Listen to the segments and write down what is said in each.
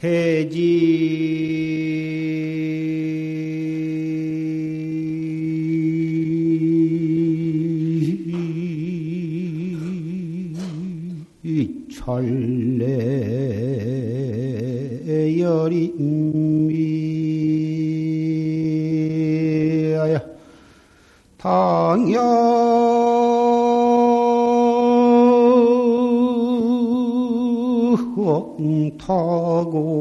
대지. 천래 열임미하여 당연 타고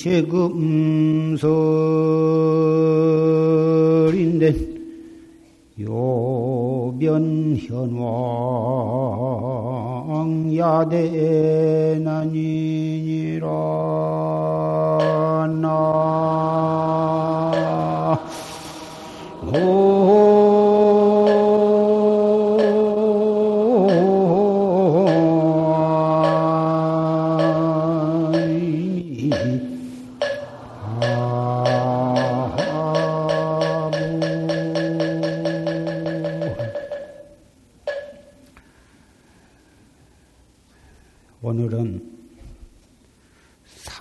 제금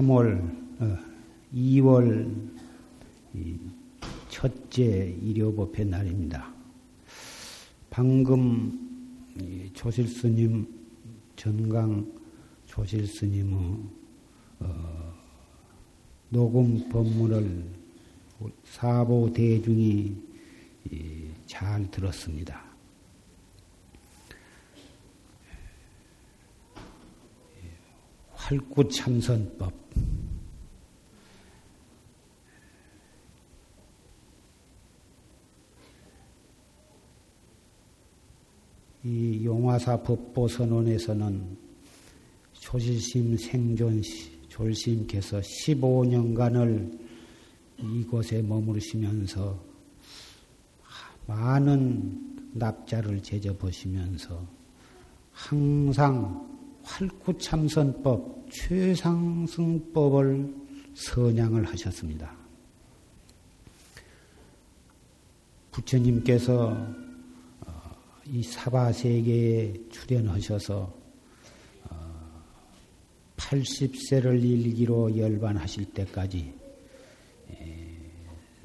3월, 어, 2월 이 첫째 일요법회 날입니다. 방금 이 조실스님, 전강 조실스님의 어, 녹음 법문을 사보 대중이 이, 잘 들었습니다. 활구 참선법 이 용화사 법보선언에서는 조실심 생존 졸심께서 15년간을 이곳에 머무르시면서 많은 납자를 제접하시면서 항상 활구참선법 최상승법을 선양을 하셨습니다. 부처님께서 어, 이 사바 세계에 출연하셔서 80세를 일기로 열반하실 때까지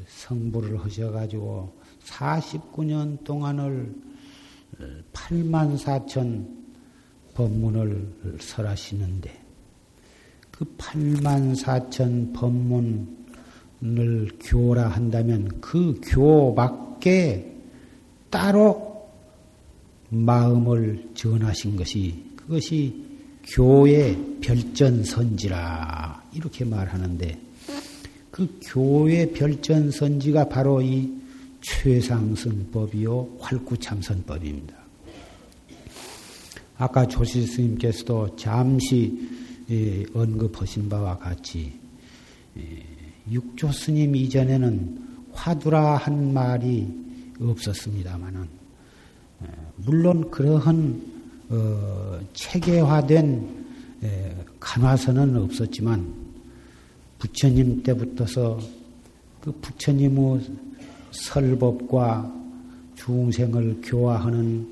성불을 하셔가지고 49년 동안을 8만 4천 법문을 설하시는데 그 8만 4천 법문을 교라 한다면 그 교밖에 따로 마음을 전하신 것이 그것이 교의 별전선지라 이렇게 말하는데 그 교의 별전선지가 바로 이 최상승법이요 활구참선법입니다. 아까 조실 스님께서도 잠시 언급하신 바와 같이 육조 스님 이전에는 화두라 한 말이 없었습니다마는 물론 그러한 어, 체계화된 에, 간화서는 없었지만 부처님 때부터서 그 부처님의 설법과 중생을 교화하는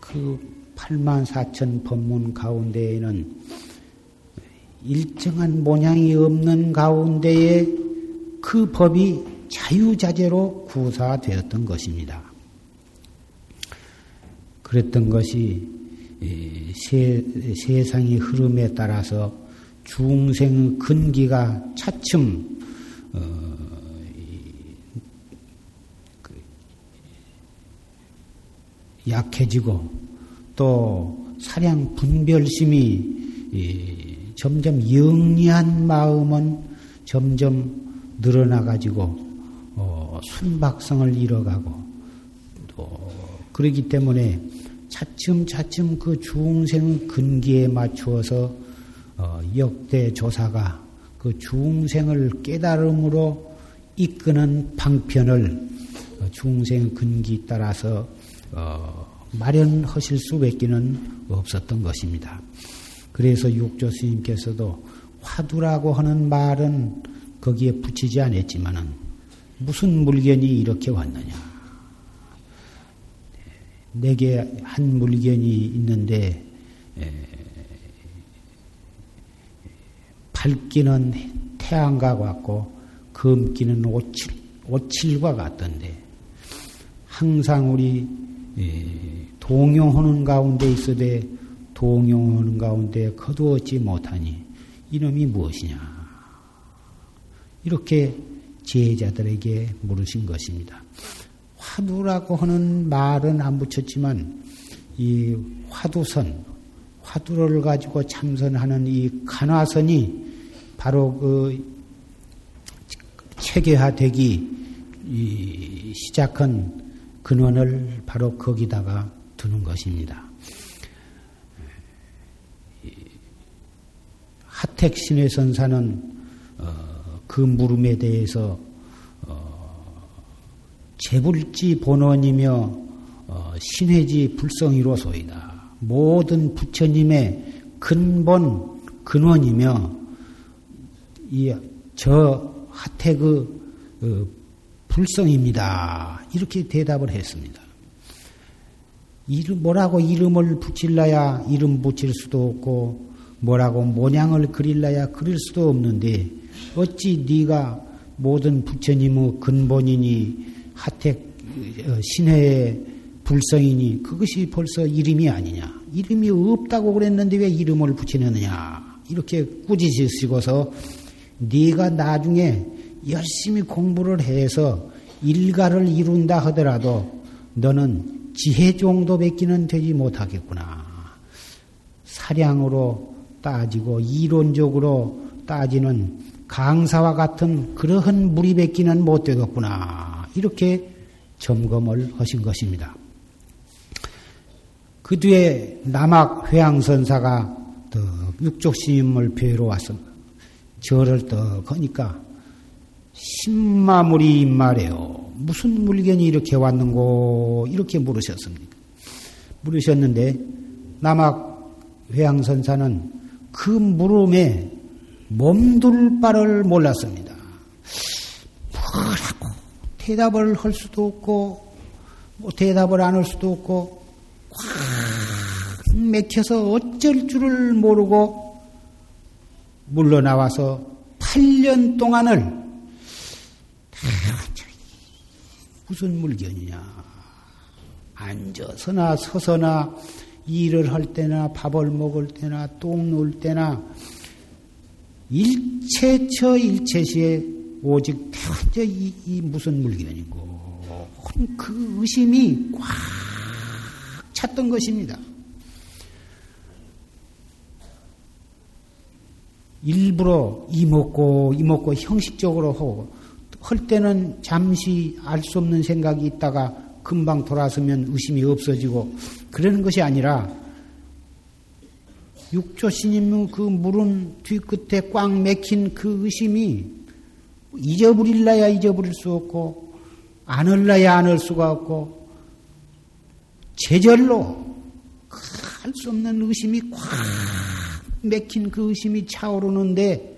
그 8만 4천 법문 가운데에는 일정한 모양이 없는 가운데에 그 법이 자유자재로 구사되었던 것입니다. 그랬던 것이 세, 세상의 흐름에 따라서 중생 근기가 차츰 어, 그 약해지고 또 사량 분별심이 점점 영리한 마음은 점점 늘어나가지고 어, 순박성을 잃어가고 또 그러기 때문에 차츰차츰 그 중생 근기에 맞추어서 어, 역대 조사가 그 중생을 깨달음으로 이끄는 방편을 어, 중생 근기 따라서 어, 마련하실 수밖에는 없었던 것입니다. 그래서 육조 스님께서도 화두라고 하는 말은 거기에 붙이지 않았지만은 무슨 물견이 이렇게 왔느냐. 내게 한 물견이 있는데 밝기는 태양과 같고 검기는 오칠, 오칠과 같던데 항상 우리 동용하는 가운데 있어도 동용하는 가운데 거두었지 못하니 이놈이 무엇이냐 이렇게 제자들에게 물으신 것입니다. 화두라고 하는 말은 안 붙였지만 이 화두선, 화두를 가지고 참선하는 이 간화선이 바로 그 체계화되기 시작한 근원을 바로 거기다가 두는 것입니다. 하택 신의 선사는 어, 그 물음에 대해서 재불지 본원이며 어, 신회지 불성이로소이다. 모든 부처님의 근본 근원이며 이 저 하태그 어, 불성입니다. 이렇게 대답을 했습니다. 이름 뭐라고 이름을 붙일라야 이름 붙일 수도 없고 뭐라고 모양을 그릴라야 그릴 수도 없는데 어찌 네가 모든 부처님의 근본이니 하택 어, 신해의 불성이니 그것이 벌써 이름이 아니냐. 이름이 없다고 그랬는데 왜 이름을 붙이느냐. 이렇게 꾸짖으시고서 네가 나중에 열심히 공부를 해서 일가를 이룬다 하더라도 너는 지혜 정도 뵙기는 되지 못하겠구나. 사량으로 따지고 이론적으로 따지는 강사와 같은 그러한 무리 뵙기는 못 되겠구나. 이렇게 점검을 하신 것입니다. 그 뒤에 남학 회양선사가 육족스님을 뵈러 왔습니다. 절을 떡 하니까 신마물이 말해요. 무슨 물건이 이렇게 왔는고 이렇게 물으셨습니까? 물으셨는데 남학 회양선사는 그 물음에 몸둘 바를 몰랐습니다. 대답을 할 수도 없고, 뭐 대답을 안 할 수도 없고, 꽉 맥혀서 어쩔 줄을 모르고 물러나와서 8년 동안을 무슨 물건이냐. 앉아서나 서서나 일을 할 때나 밥을 먹을 때나 똥 놓을 때나 일체처 일체시에 오직 태저 이, 이 무슨 물건이고 그 의심이 꽉 찼던 것입니다. 일부러 이먹고 이먹고 형식적으로 하고 할 때는 잠시 알 수 없는 생각이 있다가 금방 돌아서면 의심이 없어지고 그러는 것이 아니라 육조 신임 그 물은 뒤끝에 꽉 맥힌 그 의심이 잊어버릴라야 잊어버릴 수 없고 안 할라야 안할 수가 없고 제절로 할 수 없는 의심이 꽉 맥힌 그 의심이 차오르는데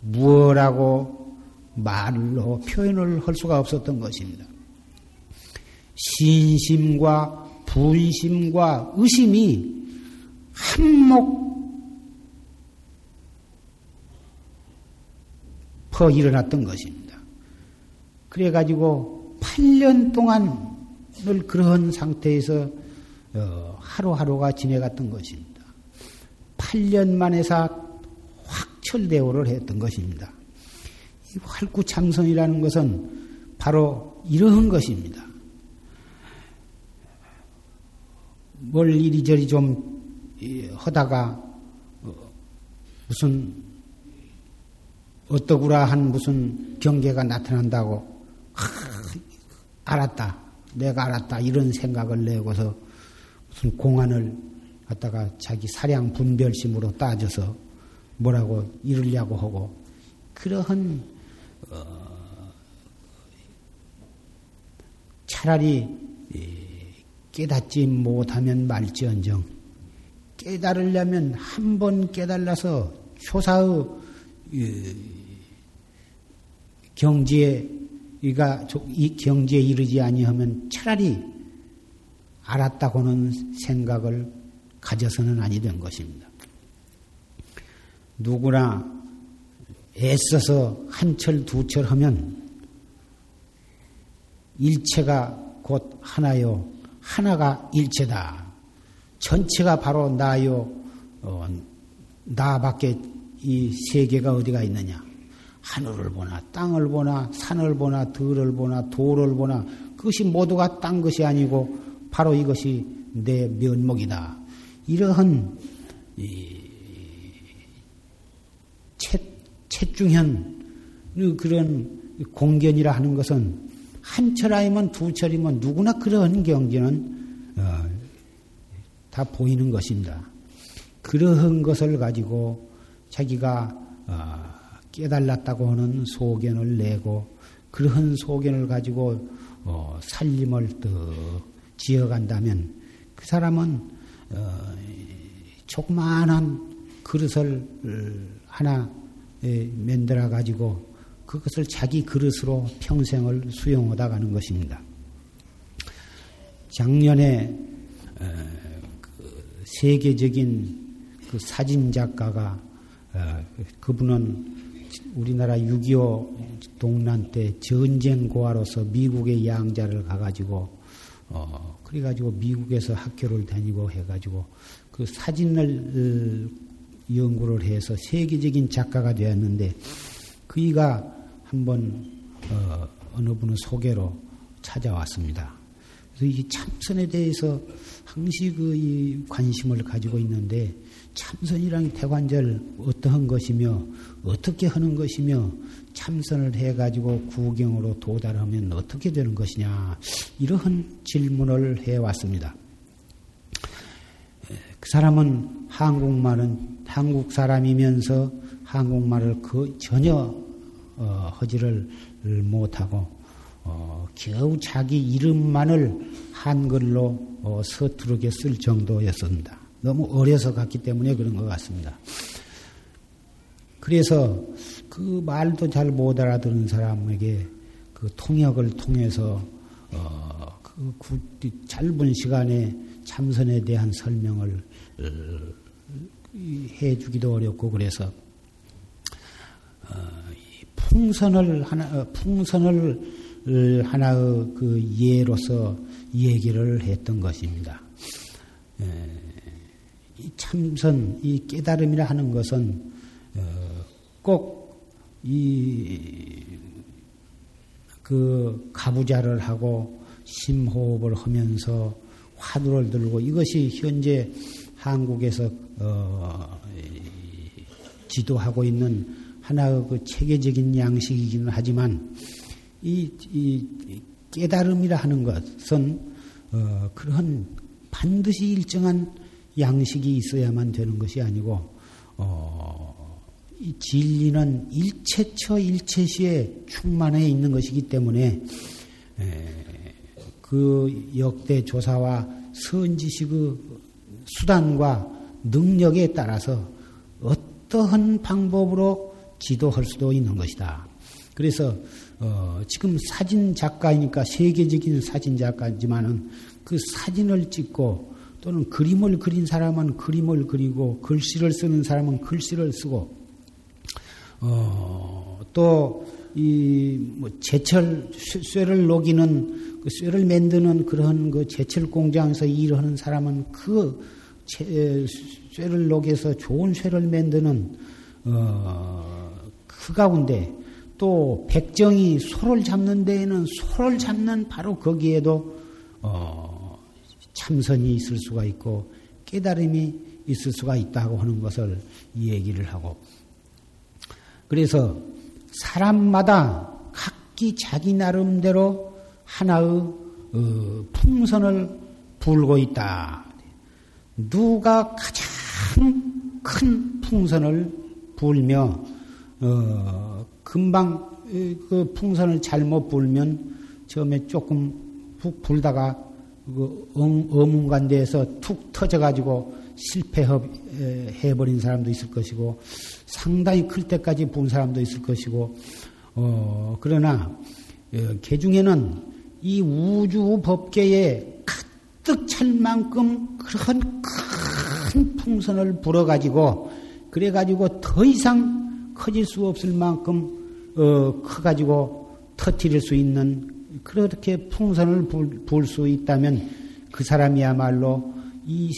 무엇라고 말로 표현을 할 수가 없었던 것입니다. 신심과 분심과 의심이 한몫 퍼 일어났던 것입니다. 그래가지고 8년 동안을 그런 상태에서 어, 하루하루가 지내갔던 것입니다. 8년 만에서 확철대오를 했던 것입니다. 이 활구참선이라는 것은 바로 이러한 것입니다. 뭘 이리저리 좀 하다가 어, 무슨 어떠구라 한 무슨 경계가 나타난다고. 하, 알았다. 내가 알았다. 이런 생각을 내고서 무슨 공안을 갖다가 자기 사량 분별심으로 따져서 뭐라고 이르려고 하고 그러한 어, 차라리 깨닫지 못하면 말지언정. 깨달으려면 한 번 깨달아서 초사의 경지에 이가 이 경지에 이르지 아니하면 차라리 알았다고는 생각을 가져서는 아니 된 것입니다. 누구나 애써서 한 철 두 철 하면 일체가 곧 하나요. 하나가 일체다. 전체가 바로 나요. 어, 나밖에 이 세계가 어디가 있느냐. 하늘을 보나 땅을 보나 산을 보나 들을 보나 돌을 보나 그것이 모두가 딴 것이 아니고 바로 이것이 내 면목이다. 이러한 채, 채중현 그런 공견이라 하는 것은 한 철 아니면 두 철이면 누구나 그런 경지는 어, 다 보이는 것입니다. 그러한 것을 가지고 자기가 어, 깨달았다고 하는 소견을 내고 그러한 소견을 가지고 어, 살림을 더 지어간다면 그 사람은 어, 조그마한 그릇을 하나 만들어 가지고 그것을 자기 그릇으로 평생을 수용하다 가는 것입니다. 작년에 그 세계적인 그 사진 작가가 어, 그분은 우리나라 6.25 동란 때 전쟁 고아로서 미국의 양자를 가가지고 어 그래가지고 미국에서 학교를 다니고 해가지고 그 사진을 연구를 해서 세계적인 작가가 되었는데 그이가 한번 어, 어느 분의 소개로 찾아왔습니다. 그래서 이 참선에 대해서 항시 그 관심을 가지고 있는데 참선이랑 대관절 어떠한 것이며 어떻게 하는 것이며 참선을 해가지고 구경으로 도달하면 어떻게 되는 것이냐 이러한 질문을 해왔습니다. 그 사람은 한국말은 한국 사람이면서 한국말을 그 전혀 어, 허지를 못하고 어, 겨우 자기 이름만을 한글로 어, 서투르게 쓸 정도였습니다. 너무 어려서 갔기 때문에 그런 것 같습니다. 그래서 그 말도 잘 못 알아듣는 사람에게 그 통역을 통해서 어, 그 구, 짧은 시간에 참선에 대한 설명을 어, 해주기도 어렵고 그래서 어, 풍선을 하나 어, 풍선을 하나의 그 예로서 얘기를 했던 것입니다. 이 참선, 이 깨달음이라 하는 것은 어, 꼭이 그 가부자를 하고 심호흡을 하면서 화두를 들고 이것이 현재 한국에서 어, 지도하고 있는 하나의 그 체계적인 양식이기는 하지만 이, 이 깨달음이라 하는 것은 어, 그런 반드시 일정한 양식이 있어야만 되는 것이 아니고 어, 이 진리는 일체처 일체시에 충만해 있는 것이기 때문에 에, 그 역대 조사와 선지식의 수단과 능력에 따라서 어떠한 방법으로 지도할 수도 있는 것이다. 그래서 어, 지금 사진 작가이니까 세계적인 사진 작가지만은 그 사진을 찍고 또는 그림을 그린 사람은 그림을 그리고 글씨를 쓰는 사람은 글씨를 쓰고 어, 또이뭐 제철 쇠를 녹이는 그 쇠를 만드는 그런 그 제철 공장에서 일하는 사람은 그 쇠를 녹여서 좋은 쇠를 만드는 어, 그 가운데 또 백정이 소를 잡는 데에는 소를 잡는 바로 거기에도 어, 참선이 있을 수가 있고 깨달음이 있을 수가 있다고 하는 것을 이 얘기를 하고 그래서 사람마다 각기 자기 나름대로 하나의 어, 풍선을 불고 있다. 누가 가장 큰 풍선을 불며 어, 금방 그 풍선을 잘못 불면 처음에 조금 푹 불다가 그 어문간대에서 툭 터져가지고 실패해버린 사람도 있을 것이고 상당히 클 때까지 본 사람도 있을 것이고 어, 그러나 어, 개 중에는 이 우주 법계에 가득 찰 만큼 그런 큰 풍선을 불어가지고 그래가지고 더 이상 커질 수 없을 만큼 어, 커가지고 터트릴 수 있는 그렇게 풍선을 불 수 있다면 그 사람이야말로 이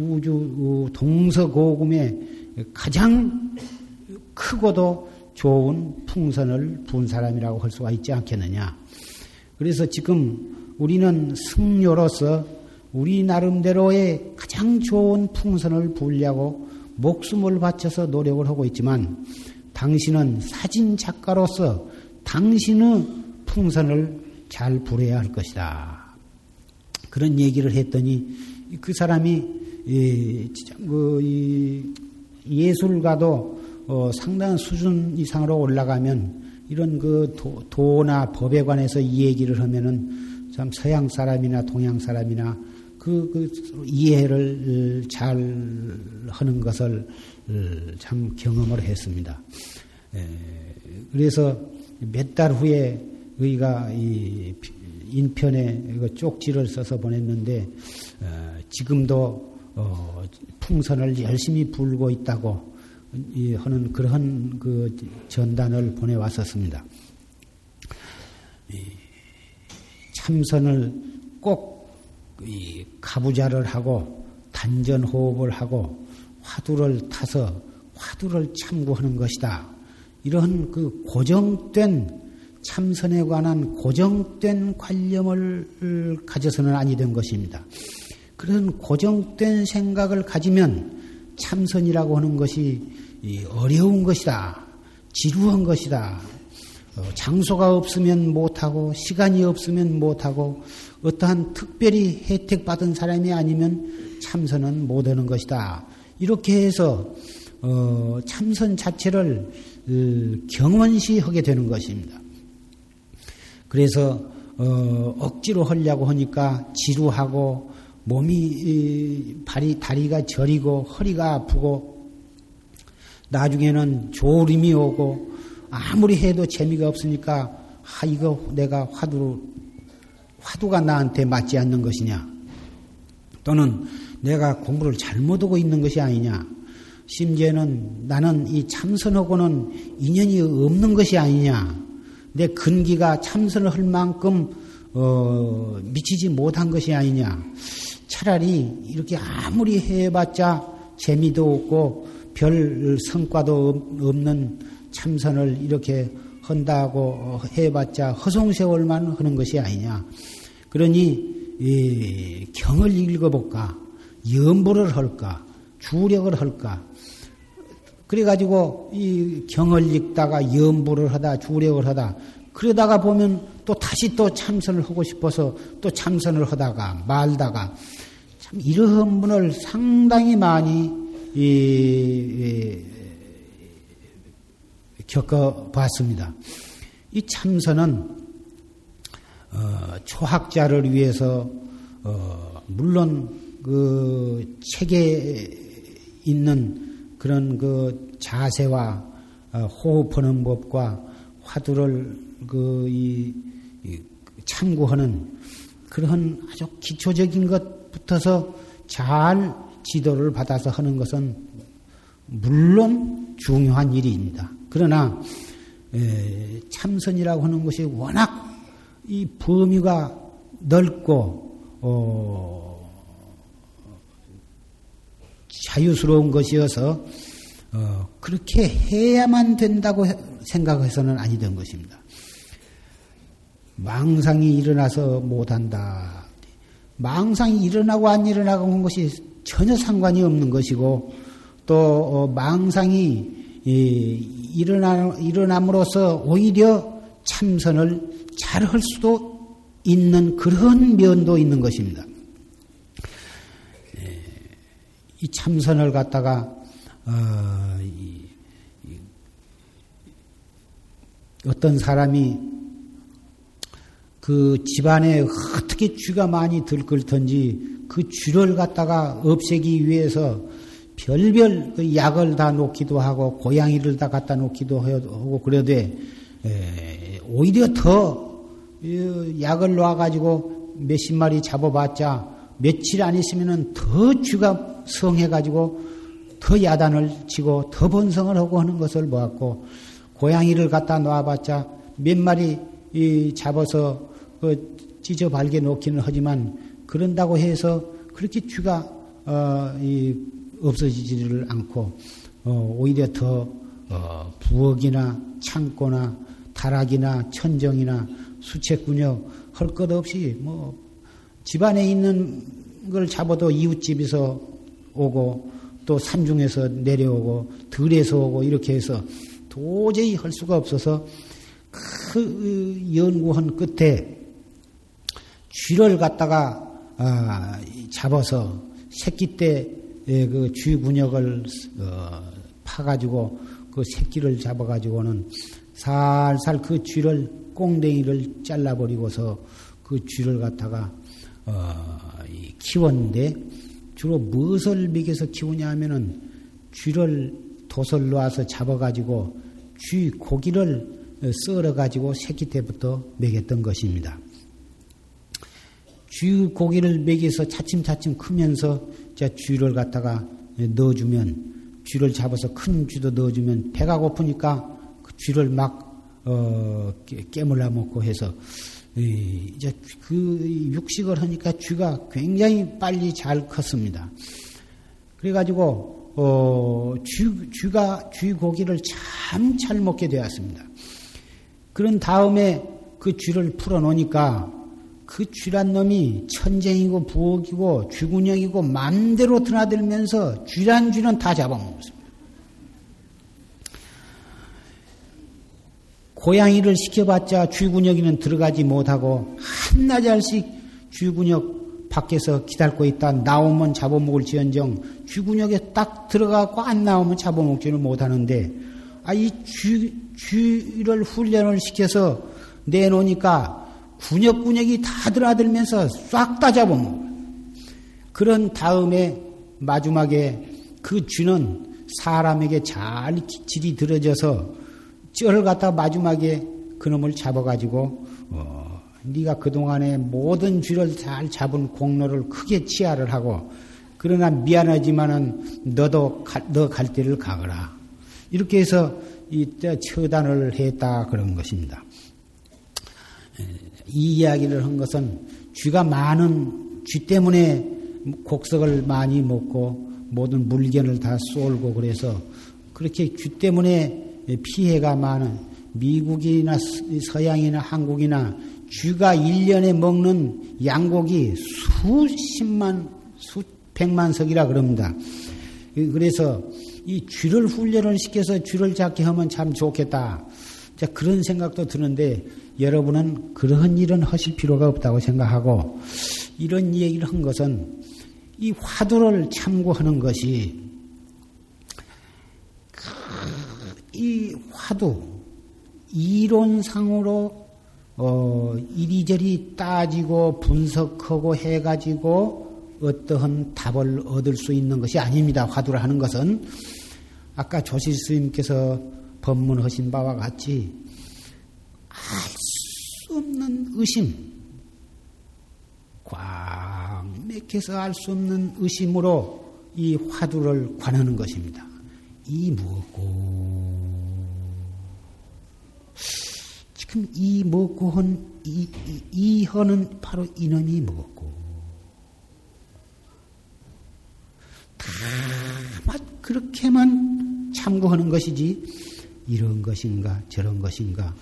우주 동서고금의 가장 크고도 좋은 풍선을 분 사람이라고 할 수가 있지 않겠느냐. 그래서 지금 우리는 승려로서 우리 나름대로의 가장 좋은 풍선을 불려고 목숨을 바쳐서 노력을 하고 있지만 당신은 사진 작가로서 당신의 풍선을 잘 부려야 할 것이다. 그런 얘기를 했더니 그 사람이 그 예술가도 어 상당한 수준 이상으로 올라가면 이런 그 도, 나 법에 관해서 이 얘기를 하면은 참 서양 사람이나 동양 사람이나 그, 그 이해를 잘 하는 것을 참 경험을 했습니다. 그래서 몇 달 후에 의가 이 인편에 쪽지를 써서 보냈는데 어, 지금도 어, 풍선을 열심히 불고 있다고 하는 그런 그 전단을 보내왔었습니다. 참선을 꼭 가부좌를 하고 단전 호흡을 하고 화두를 타서 화두를 참고하는 것이다. 이런 그 고정된 참선에 관한 고정된 관념을 가져서는 아니 된 것입니다. 그런 고정된 생각을 가지면 참선이라고 하는 것이 어려운 것이다. 지루한 것이다. 어, 장소가 없으면 못하고, 시간이 없으면 못하고, 어떠한 특별히 혜택 받은 사람이 아니면 참선은 못하는 것이다. 이렇게 해서, 어, 참선 자체를 어, 경원시 하게 되는 것입니다. 그래서 어, 억지로 하려고 하니까 지루하고 몸이 발이 다리가 저리고 허리가 아프고 나중에는 졸음이 오고 아무리 해도 재미가 없으니까 아 이거 내가 화두 화두가 나한테 맞지 않는 것이냐? 또는 내가 공부를 잘못하고 있는 것이 아니냐? 심지어는 나는 이 참선하고는 인연이 없는 것이 아니냐 내 근기가 참선을 할 만큼 어, 미치지 못한 것이 아니냐. 차라리 이렇게 아무리 해봤자 재미도 없고 별 성과도 없는 참선을 이렇게 한다고 해봤자 허송세월만 하는 것이 아니냐. 그러니 이 경을 읽어볼까, 염불을 할까, 주력을 할까, 그래가지고 이 경을 읽다가 염불을 하다 주력을 하다 그러다가 보면 또 다시 또 참선을 하고 싶어서 또 참선을 하다가 말다가 참 이러한 분을 상당히 많이 이, 이, 겪어봤습니다. 이 참선은 어, 초학자를 위해서 어, 물론 그 책에 있는 그런 그 자세와 어, 호흡하는 법과 화두를 그 이 참고하는 그런 아주 기초적인 것부터서 잘 지도를 받아서 하는 것은 물론 중요한 일입니다. 그러나 참선이라고 하는 것이 워낙 이 범위가 넓고 어 자유스러운 것이어서 어, 그렇게 해야만 된다고 생각해서는 아니던 것입니다. 망상이 일어나서 못한다. 망상이 일어나고 안 일어나고 한 것이 전혀 상관이 없는 것이고 또 어, 망상이 일어나, 일어남으로써 오히려 참선을 잘 할 수도 있는 그런 면도 있는 것입니다. 이 참선을 갖다가 어, 떤 사람이 그 집안에 어떻게 쥐가 많이 들끓던지 그 쥐를 갖다가 없애기 위해서 별별 그 약을 다 놓기도 하고 고양이를 다 갖다 놓기도 하고 그러되 오히려 더 약을 놔가지고 몇십 마리 잡아봤자 며칠 안 있으면은 더 쥐가 성해가지고 더 야단을 치고 더 번성을 하고 하는 것을 보았고 고양이를 갖다 놔봤자 몇 마리 잡아서 그 찢어 발게 놓기는 하지만 그런다고 해서 그렇게 쥐가 어, 없어지지를 않고 어, 오히려 더 어, 부엌이나 창고나 다락이나 천정이나 수채군역 할것 없이 뭐 집안에 있는 걸 잡아도 이웃집에서 오고 또 산중에서 내려오고 들에서 오고 이렇게 해서 도저히 할 수가 없어서 그 연구한 끝에 쥐를 갖다가 아, 잡아서 새끼 때 그 쥐군역을 어, 파가지고 그 새끼를 잡아가지고는 살살 그 쥐를 꽁댕이를 잘라버리고서 그 쥐를 갖다가 어, 키웠는데 주로 무엇을 먹여서 키우냐 하면은 쥐를 도설 놓아서 잡아가지고 쥐 고기를 썰어가지고 새끼 때부터 먹였던 것입니다. 쥐 고기를 먹여서 차츰차츰 크면서 쥐를 갖다가 넣어주면 쥐를 잡아서 큰 쥐도 넣어주면 배가 고프니까 그 쥐를 막 어, 깨물라 먹고 해서 이제 그 육식을 하니까 쥐가 굉장히 빨리 잘 컸습니다. 그래가지고 어, 쥐, 쥐가 쥐 고기를 참 잘 먹게 되었습니다. 그런 다음에 그 쥐를 풀어놓으니까 그 쥐란 놈이 천쟁이고 부엌이고 쥐군형이고 맘대로 드나들면서 쥐란 쥐는 다 잡아먹었습니다. 고양이를 시켜봤자 쥐군역이는 들어가지 못하고 한나절씩 쥐군역 밖에서 기다리고 있다 나오면 잡아먹을 지언정 쥐군역에 딱 들어가고 안 나오면 잡아먹지를 못하는데 아이 쥐를 훈련을 시켜서 내놓으니까 군역군역이 다 들어들면서 싹 다 잡아먹어. 그런 다음에 마지막에 그 쥐는 사람에게 잘 질이 들어져서 쩔을 갖다가 마지막에 그놈을 잡아가지고 어, 네가 그동안에 모든 쥐를 잘 잡은 공로를 크게 치하를 하고 그러나 미안하지만은 너도 너갈 때를 가거라. 이렇게 해서 이때 처단을 했다 그런 것입니다. 이 이야기를 한 것은 쥐가 많은 쥐 때문에 곡석을 많이 먹고 모든 물건을 다 쏠고 그래서 그렇게 쥐 때문에 피해가 많은 미국이나 서양이나 한국이나 쥐가 1년에 먹는 양고기 수십만, 수백만 석이라 그럽니다. 그래서 이 쥐를 훈련을 시켜서 쥐를 잡게 하면 참 좋겠다. 자, 그런 생각도 드는데 여러분은 그런 일은 하실 필요가 없다고 생각하고 이런 얘기를 한 것은 이 화두를 참고하는 것이 이 화두 이론상으로 어, 이리저리 따지고 분석하고 해가지고 어떠한 답을 얻을 수 있는 것이 아닙니다. 화두를 하는 것은 아까 조실 스님께서 법문하신 바와 같이 알 수 없는 의심, 꽉 맥혀서 알 수 없는 의심으로 이 화두를 관하는 것입니다. 이 무엇고 지금 이 먹고 한, 이, 이, 이 허는 바로 이놈이 먹었고. 다만 그렇게만 참고하는 것이지, 이런 것인가, 저런 것인가. 아,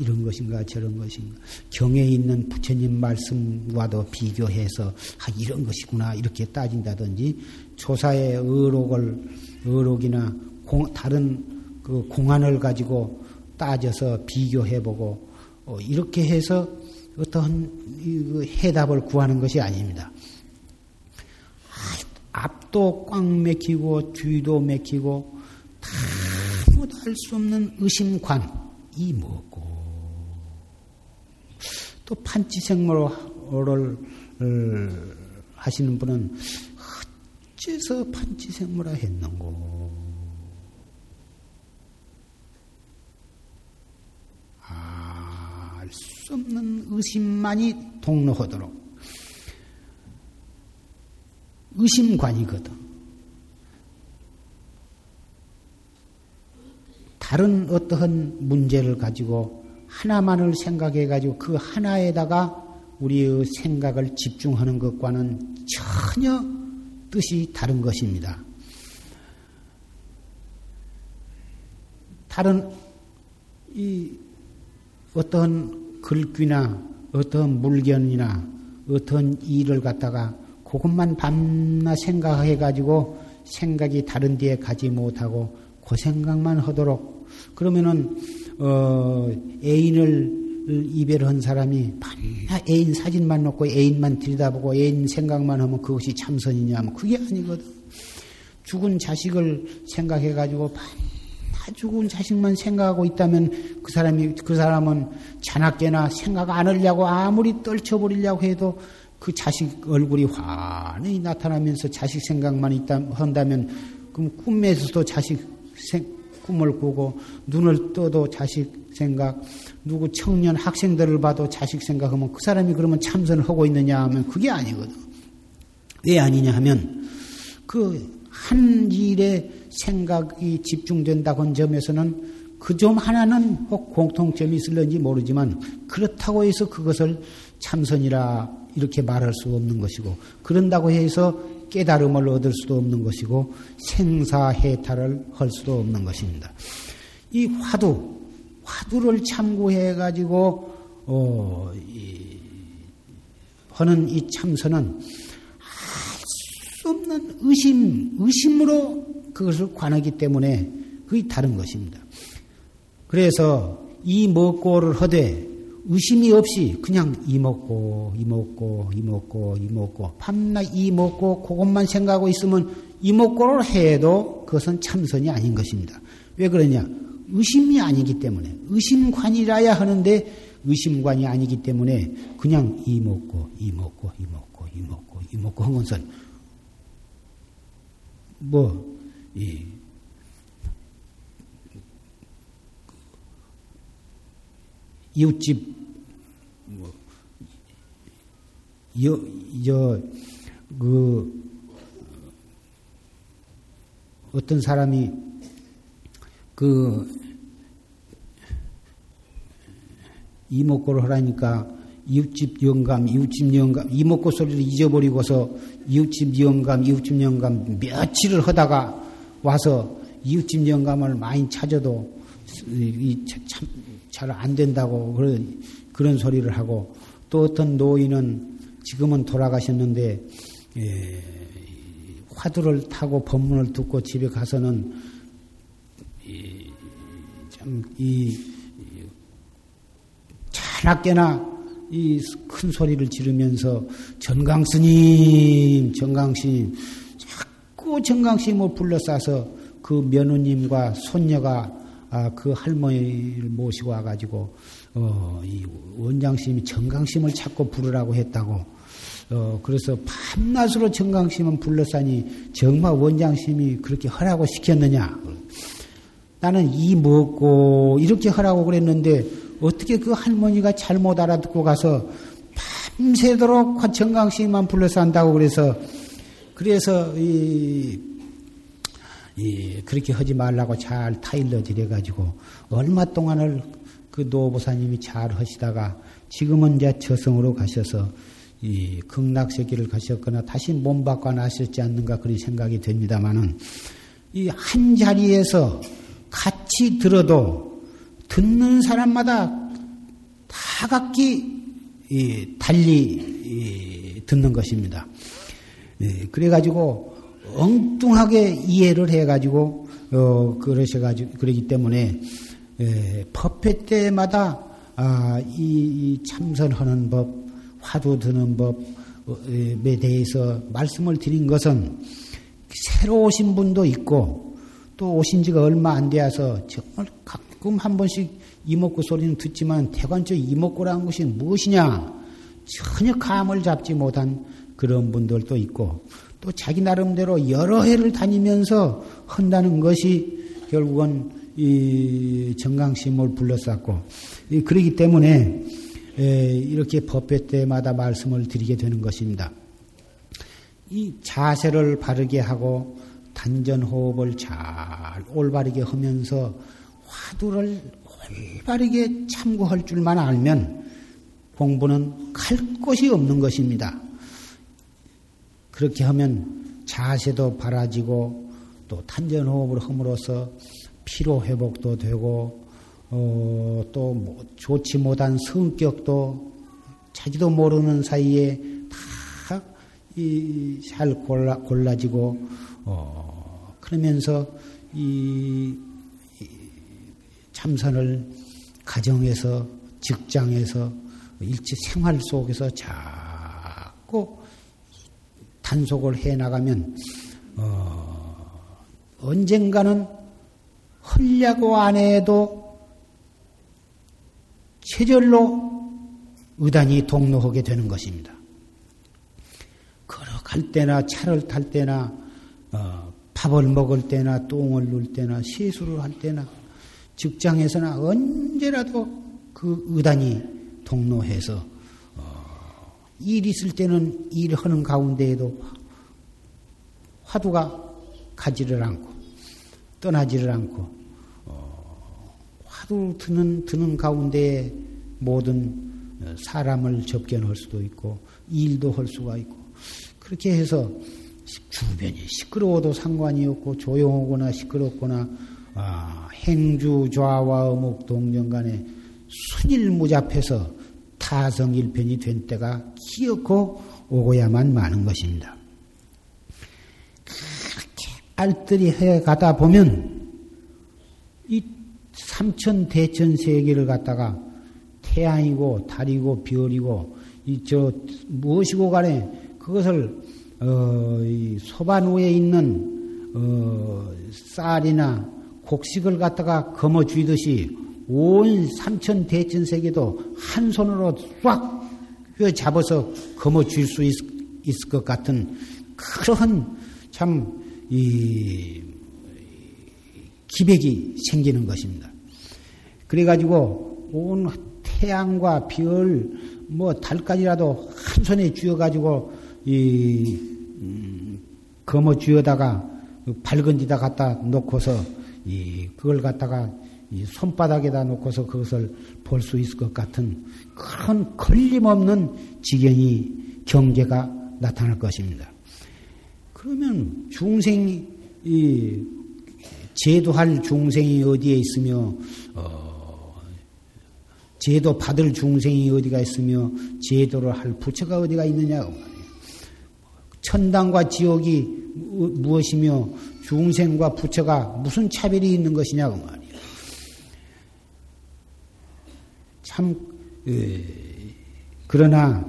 이런 것인가 저런 것인가 경에 있는 부처님 말씀과도 비교해서 아 이런 것이구나 이렇게 따진다든지 조사의 의록을 의록이나 공, 다른 그 공안을 가지고 따져서 비교해보고 어, 이렇게 해서 어떤 그 해답을 구하는 것이 아닙니다. 아, 앞도 꽉 맥히고 뒤도 맥히고 아무도 알 수 없는 의심관이 뭐고 또 판치생물을 하시는 분은 어째서 판치생물화 했는고 알 수 없는 의심만이 동로하도록 의심관이거든. 다른 어떠한 문제를 가지고 하나만을 생각해 가지고 그 하나에다가 우리의 생각을 집중하는 것과는 전혀 뜻이 다른 것입니다. 다른 이 어떤 글귀나 어떤 물건이나 어떤 일을 갖다가 그것만 밤낮 생각해 가지고 생각이 다른 데에 가지 못하고 그 생각만 하도록 그러면은 어 애인을 이별한 사람이 밤낮 애인 사진만 놓고 애인만 들여다보고 애인 생각만 하면 그것이 참선이냐 하면 그게 아니거든. 죽은 자식을 생각해 가지고 밤낮 죽은 자식만 생각하고 있다면 그 사람이 그 사람은 자나깨나 생각 안 하려고 아무리 떨쳐버리려고 해도 그 자식 얼굴이 환히 나타나면서 자식 생각만 있다 한다면 그럼 꿈에서도 자식 생, 꿈을 꾸고 눈을 떠도 자식 생각 누구 청년 학생들을 봐도 자식 생각하면 그 사람이 그러면 참선을 하고 있느냐 하면 그게 아니거든. 왜 아니냐 하면 그 한 일에 생각이 집중된다고 한 점에서는 그 점 하나는 혹 공통점이 있을런지 모르지만 그렇다고 해서 그것을 참선이라 이렇게 말할 수 없는 것이고 그런다고 해서 깨달음을 얻을 수도 없는 것이고 생사해탈을 할 수도 없는 것입니다. 이 화두, 화두를 참고해 가지고 어, 하는 이 참선은 알 수 없는 의심, 의심으로 그것을 관하기 때문에 그게 다른 것입니다. 그래서 이 먹고를 하되 의심이 없이 그냥 이 먹고 이 먹고 이 먹고 이 먹고 밤낮 이 먹고 그것만 생각하고 있으면 이 먹고를 해도 그것은 참선이 아닌 것입니다. 왜 그러냐? 의심이 아니기 때문에 의심관이라야 하는데 의심관이 아니기 때문에 그냥 이 먹고 이 먹고 이 먹고 이 먹고 이 먹고 한 것은 뭐 이 이웃집 뭐 여, 여, 그, 어떤 사람이 그 이목고를 하라니까 이웃집 영감, 이웃집 영감, 이목고 소리를 잊어버리고서 이웃집 영감, 이웃집 영감 며칠을 하다가 와서 이웃집 영감을 많이 찾아도 참잘안 된다고 그런, 그런 소리를 하고 또 어떤 노인은 지금은 돌아가셨는데 예, 화두를 타고 법문을 듣고 집에 가서는 참이 자나깨나 이 큰 소리를 지르면서 전강 스님, 전강 스님 자꾸 스님을 불러싸서 그 며느님과 손녀가 아, 그 할머니를 모시고 와가지고 어, 이 원장심이 정강심을 찾고 부르라고 했다고. 어, 그래서 밤낮으로 정강심은 불러싸니 정말 원장심이 그렇게 하라고 시켰느냐? 나는 이 먹고 이렇게 하라고 그랬는데 어떻게 그 할머니가 잘못 알아듣고 가서 밤새도록 정강심만 불러싼다고 그래서 그래서 이, 이 그렇게 하지 말라고 잘 타일러 드려가지고 얼마 동안을 그 노보사님이 잘 하시다가 지금은 이제 저승으로 가셔서 이 극락세계를 가셨거나 다시 몸 바꿔 나셨지 않는가 그런 생각이 됩니다만은 이 한 자리에서 같이 들어도 듣는 사람마다 차갑게 달리 듣는 것입니다. 예, 그래가지고 엉뚱하게 이해를 해가지고 어 그러셔가지고 그러기 때문에 예, 법회 때마다 아, 이, 참선하는 법, 화두 드는 법에 대해서 말씀을 드린 것은 새로 오신 분도 있고 또 오신 지가 얼마 안 되어서 정말 가끔 한 번씩 이목구 소리는 듣지만 대관적 이목구라는 것이 무엇이냐? 전혀 감을 잡지 못한 그런 분들도 있고 또 자기 나름대로 여러 해를 다니면서 한다는 것이 결국은 이 정강심을 불러쌌고 그러기 때문에 이렇게 법회 때마다 말씀을 드리게 되는 것입니다. 이 자세를 바르게 하고 단전 호흡을 잘 올바르게 하면서 화두를 올바르게 참고할 줄만 알면 공부는 갈 곳이 없는 것입니다. 그렇게 하면 자세도 바라지고 또 단전 호흡을 함으로써 피로 회복도 되고 어, 또 뭐 좋지 못한 성격도 자기도 모르는 사이에 다 잘 골라 골라지고 어, 그러면서 이, 이 참선을 가정에서 직장에서 일체 생활 속에서 자꾸 단속을 해 나가면 어, 언젠가는 헐려고 안 해도 체절로 의단이 동로하게 되는 것입니다. 걸어갈 때나 차를 탈 때나 어, 밥을 먹을 때나 똥을 눌 때나 시술을 할 때나 직장에서나 언제라도 그 의단이 동로해서 어, 일 있을 때는 일하는 가운데에도 화두가 가지를 않고 떠나지를 않고 어, 화두 드는 드는 가운데 모든 사람을 접견할 수도 있고 일도 할 수가 있고 그렇게 해서 주변이 시끄러워도 상관이 없고 조용하거나 시끄럽거나 아, 행주 좌와 어묵 동정간에 순일무잡해서 타성일편이 된 때가 기어코 오고야만 많은 것입니다. 알뜰히 해 가다 보면 이 삼천 대천 세계를 갖다가 태양이고 달이고 별이고 이 저 무엇이고 간에 그것을 어, 이 소반 위에 있는 어, 쌀이나 곡식을 갖다가 거머 쥐듯이 온 삼천 대천 세계도 한 손으로 꽉 잡아서 거머 쥘수 있, 있을 것 같은 그러한 참 이 기백이 생기는 것입니다. 그래가지고 온 태양과 별, 뭐 달까지라도 한 손에 쥐어가지고 이 음, 거머 쥐어다가 밝은 데다 갖다 놓고서 이 그걸 갖다가 이 손바닥에다 놓고서 그것을 볼 수 있을 것 같은 그런 걸림없는 지경이 경계가 나타날 것입니다. 그러면 중생이 이 제도할 중생이 어디에 있으며 어, 제도 받을 중생이 어디가 있으며 제도를 할 부처가 어디가 말이에요. 천당과 지옥이 무엇이며 중생과 부처가 무슨 차별이 있는 것이냐고 말이에요. 참 에, 그러나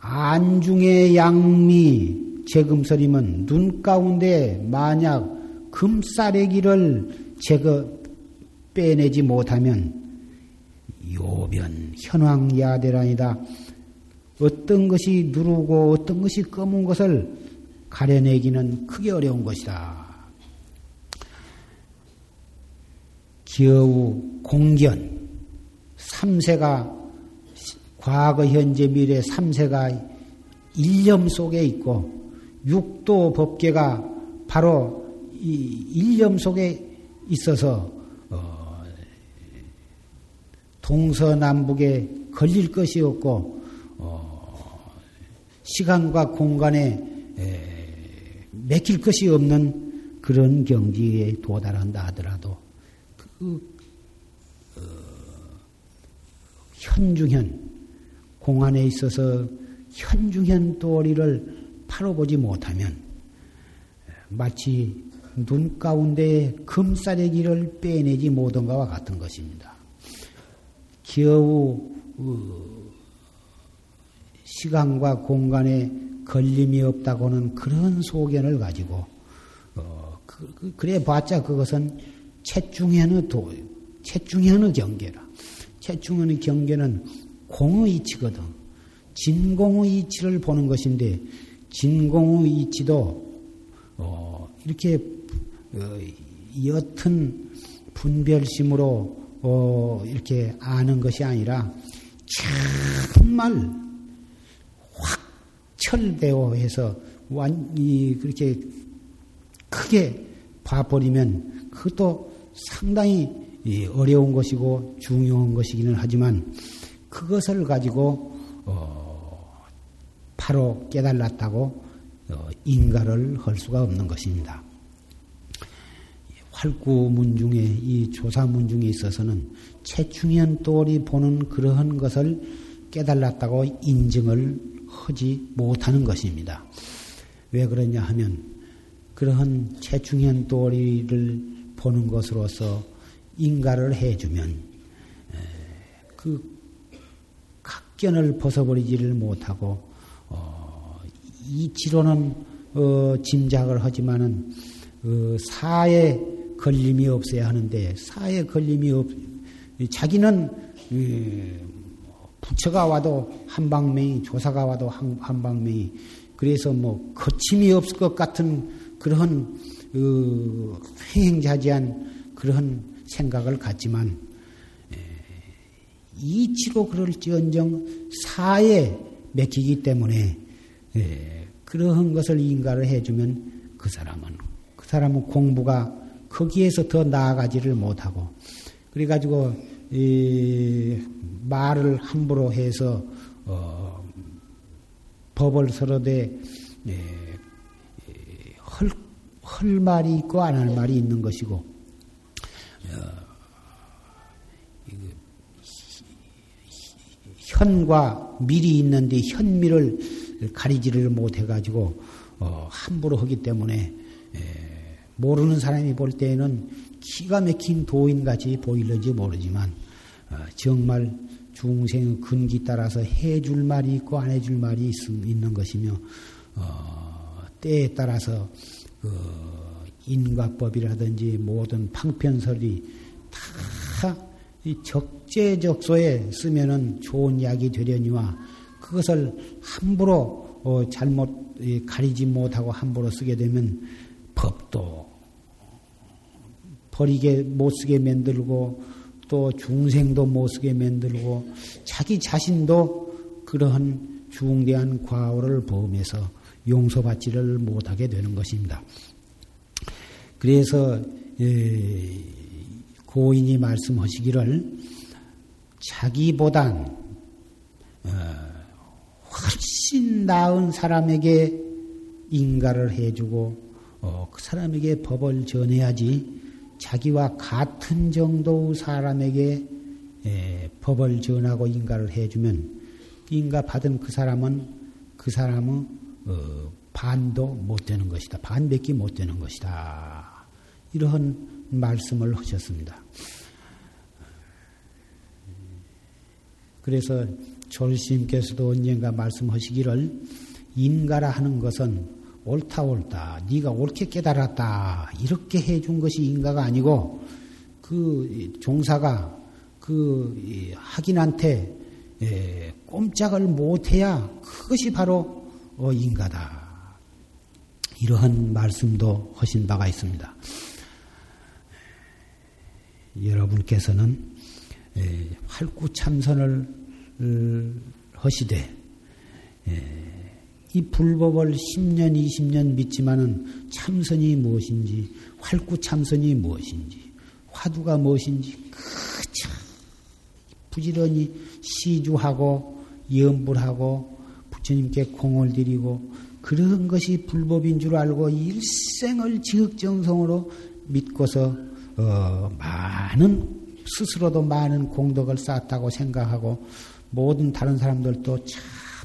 안중의 양미 재금설이면 눈 가운데 만약 금싸레기를 제거 빼내지 못하면 요변 현황 야대란이다. 어떤 것이 누르고 어떤 것이 검은 것을 가려내기는 크게 어려운 것이다. 기어우 공견 삼세가 과거, 현재, 미래 3세가 일념 속에 있고 육도 법계가 바로 이 일념 속에 있어서 어, 동서남북에 걸릴 것이 없고 어, 시간과 공간에 에, 맥힐 것이 없는 그런 경지에 도달한다 하더라도 그 현중현 공안에 있어서 현중현 도리를 팔아보지 못하면 마치 눈 가운데 금싸레기를 빼내지 못한 것과 같은 것입니다. 겨우 어, 시간과 공간에 걸림이 없다고는 그런 소견을 가지고 어, 그, 그래 봤자 그것은 채중현의 도, 채중현의 경계라. 채중현의 경계는 공의 이치거든. 진공의 이치를 보는 것인데 진공의 이치도 어, 이렇게 어, 옅은 분별심으로 어, 이렇게 아는 것이 아니라 정말 확철대오 해서 완이 그렇게 크게 봐버리면 그것도 상당히 어려운 것이고 중요한 것이기는 하지만 그것을 가지고 어, 바로 깨달았다고 어, 인가를 할 수가 없는 것입니다. 활구문 중에 이 조사문 중에 있어서는 최충현 또리 보는 그러한 것을 깨달았다고 인정을 하지 못하는 것입니다. 왜 그러냐 하면 그러한 최충현 또리를 보는 것으로서 인가를 해주면 그 각견을 벗어버리지를 못하고 어, 이치로는 어, 짐작을 하지만은 어, 사에 걸림이 없어야 하는데 사에 걸림이 없 자기는 부처가 와도 한 방맹이 조사가 와도 한, 한 방맹이 그래서 뭐 거침이 없을 것 같은 그런 어, 횡행자지한 그런 생각을 갖지만 이치로 그럴지언정 사에 맥히기 때문에 그러한 것을 인가를 해주면 그 사람은 그 사람은 공부가 거기에서 더 나아가지를 못하고 그래가지고 말을 함부로 해서 어, 법을 서로대 헐, 헐 말이 있고 안 할 말이 있는 것이고 어, 현과 밀이 있는데 현밀을 가리지를 못해가지고 어, 함부로 하기 때문에 모르는 사람이 볼 때에는 기가 막힌 도인같이 보일는지 모르지만 어, 정말 중생의 근기 따라서 해줄 말이 있고 안 해줄 말이 있, 는 것이며 어, 때에 따라서 그 인과법이라든지 모든 방편설이 다 적재적소에 쓰면은 좋은 약이 되려니와 그것을 함부로 어, 잘못 가리지 못하고 함부로 쓰게 되면 법도 버리게 못 쓰게 만들고 또 중생도 못 쓰게 만들고 자기 자신도 그러한 중대한 과오를 범해서 용서받지를 못하게 되는 것입니다. 그래서 고인이 말씀하시기를 자기보단 어, 훨씬 나은 사람에게 인가를 해주고 어, 그 사람에게 법을 전해야지 자기와 같은 정도의 사람에게 예, 법을 전하고 인가를 해주면 인가 받은 그 사람은 그 사람은 어, 반도 못 되는 것이다. 반밖에 못 되는 것이다. 이러한 말씀을 하셨습니다. 그래서 졸스님께서도 언젠가 말씀하시기를 인가라 하는 것은 옳다 옳다 네가 옳게 깨달았다 이렇게 해준 것이 인가가 아니고 그 종사가 그 학인한테 예, 꼼짝을 못해야 그것이 바로 어, 인가다 이러한 말씀도 하신 바가 있습니다. 여러분께서는 예, 활구 참선을 어, 하시되 예, 이 불법을 10년, 20년 믿지만은 참선이 무엇인지, 활구 참선이 무엇인지, 화두가 무엇인지, 그저 부지런히 시주하고, 염불하고, 부처님께 공을 드리고, 그런 것이 불법인 줄 알고 일생을 지극정성으로 믿고서, 어, 많은 스스로도 많은 공덕을 쌓았다고 생각하고 모든 다른 사람들도 참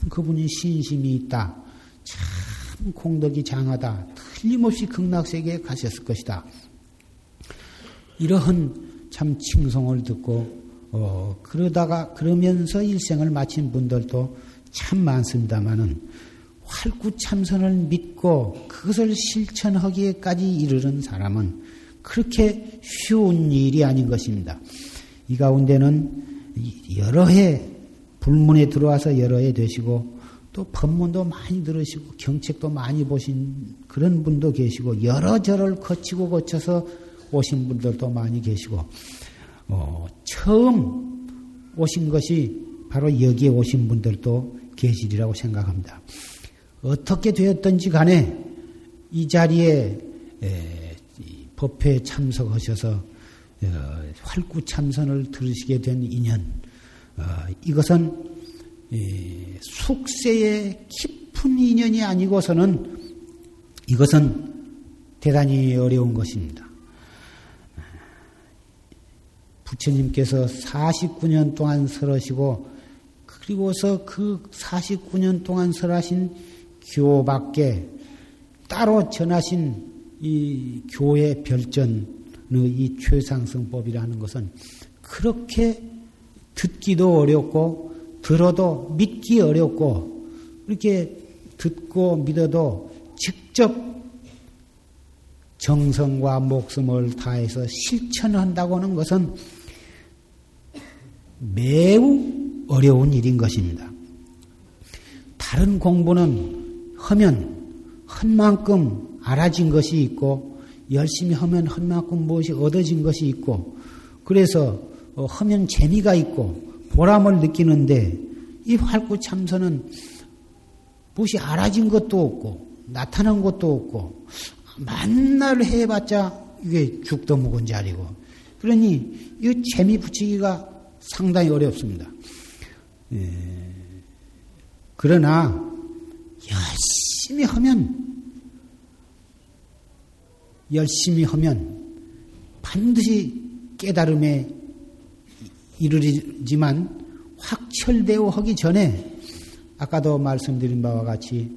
그분이 신심이 있다. 참 공덕이 장하다. 틀림없이 극락세계에 가셨을 것이다. 이러한 참 칭송을 듣고 어, 그러다가 그러면서 일생을 마친 분들도 참 많습니다만은 활구 참선을 믿고 그것을 실천하기에까지 이르는 사람은 그렇게 쉬운 일이 아닌 것입니다. 이 가운데는 여러 해 불문에 들어와서 여러 해 되시고 또 법문도 많이 들으시고 경책도 많이 보신 그런 분도 계시고 여러 절을 거치고 거쳐서 오신 분들도 많이 계시고 어, 처음 오신 것이 바로 여기에 오신 분들도 계시리라고 생각합니다. 어떻게 되었든지 간에 이 자리에 에, 법회에 참석하셔서 어, 활구 참선을 들으시게 된 인연 어, 이것은 숙세의 깊은 인연이 아니고서는 이것은 대단히 어려운 것입니다. 부처님께서 49년 동안 설하시고 그리고서 그 49년 동안 설하신 교밖에 따로 전하신 이 교회 별전의 이 최상승법이라는 것은 그렇게 듣기도 어렵고 들어도 믿기 어렵고 이렇게 듣고 믿어도 직접 정성과 목숨을 다해서 실천한다고 하는 것은 매우 어려운 일인 것입니다. 다른 공부는 하면 한 만큼 알아진 것이 있고 열심히 하면 한 만큼 무엇이 얻어진 것이 있고 그래서 어, 하면 재미가 있고 보람을 느끼는데 이 활구 참선은 무엇이 알아진 것도 없고 나타난 것도 없고 만날 해봤자 이게 죽도 묵은 자리고 그러니 이 재미 붙이기가 상당히 어렵습니다. 예. 그러나 열심히 하면 열심히 하면 반드시 깨달음에 이르지만 확철되어 하기 전에 아까도 말씀드린 바와 같이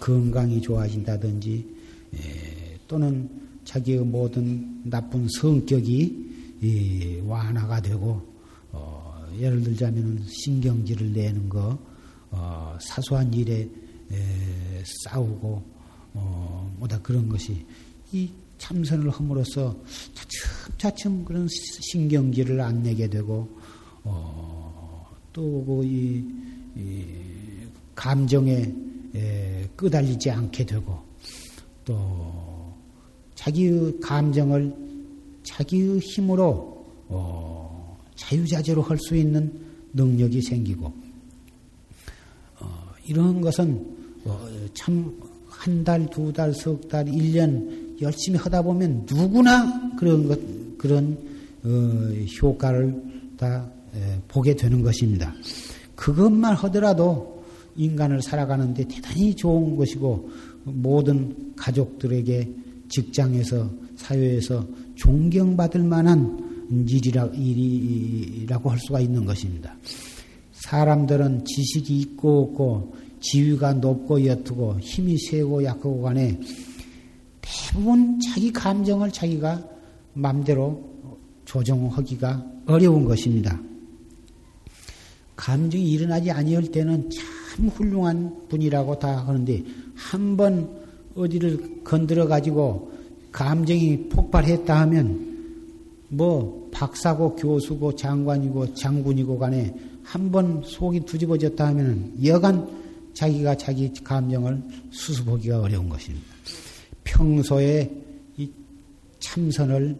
건강이 좋아진다든지 예, 또는 자기의 모든 나쁜 성격이 완화가 되고 어, 예를 들자면 신경질을 내는 거 어, 사소한 일에 싸우고 어, 뭐다 그런 것이 이 참선을 함으로써 차츰차츰 그런 신경질을 안 내게 되고 어, 또이 이 감정에 에, 끄달리지 않게 되고 또 자기의 감정을 자기의 힘으로 어, 자유자재로 할 수 있는 능력이 생기고 어, 이런 것은 어, 참한 달, 두 달, 석 달, 일 년 열심히 하다 보면 누구나 그런 것, 그런 어, 효과를 다 에, 보게 되는 것입니다. 그것만 하더라도 인간을 살아가는데 대단히 좋은 것이고 모든 가족들에게 직장에서 사회에서 존경받을 만한 일이라, 일이라고 할 수가 있는 것입니다. 사람들은 지식이 있고 없고 지위가 높고 옅고 힘이 세고 약하고 간에 대부분 자기 감정을 자기가 마음대로 조정하기가 어려운 것입니다. 감정이 일어나지 아니할 때는 참 훌륭한 분이라고 다 하는데 한 번 어디를 건드려 가지고 감정이 폭발했다 하면 뭐 박사고 교수고 장관이고 장군이고 간에 한 번 속이 뒤집어졌다 하면 여간 자기가 자기 감정을 수습하기가 어려운 것입니다. 평소에 이 참선을